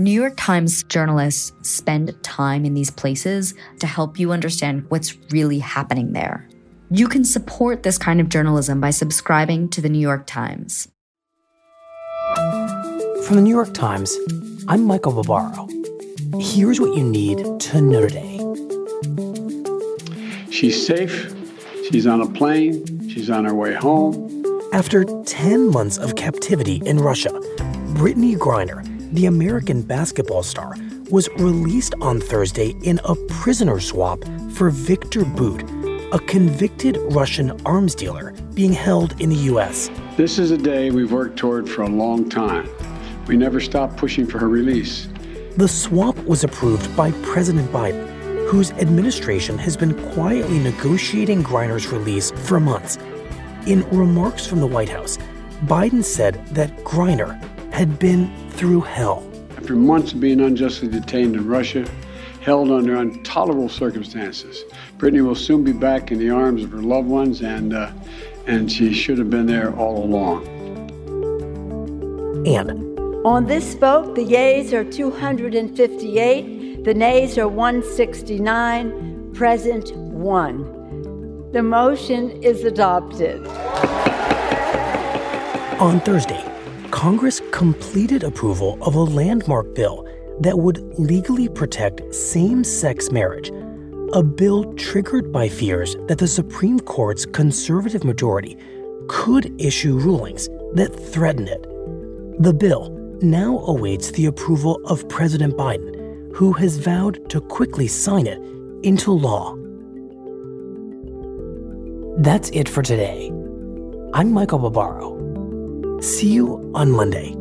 New York Times journalists spend time in these places to help you understand what's really happening there. You can support this kind of journalism by subscribing to the New York Times. From the New York Times, I'm Michael Barbaro. Here's what you need to know today. She's safe. She's on a plane. She's on her way home. After 10 months of captivity in Russia, Brittney Griner, the American basketball star, was released on Thursday in a prisoner swap for Viktor Bout, a convicted Russian arms dealer being held in the U.S. This is a day we've worked toward for a long time. We never stopped pushing for her release. The swap was approved by President Biden, whose administration has been quietly negotiating Griner's release for months. In remarks from the White House, Biden said that Griner had been through hell. After months of being unjustly detained in Russia, held under intolerable circumstances, Brittney will soon be back in the arms of her loved ones and uh, and she should have been there all along. And on this vote, the yeas are 258, the nays are 169, present 1. The motion is adopted. On Thursday, Congress completed approval of a landmark bill that would legally protect same sex marriage a bill triggered by fears that the Supreme Court's conservative majority could issue rulings that threaten it. The bill now awaits the approval of President Biden, who has vowed to quickly sign it into law. That's it for today. I'm Michael Barbaro. See you on Monday.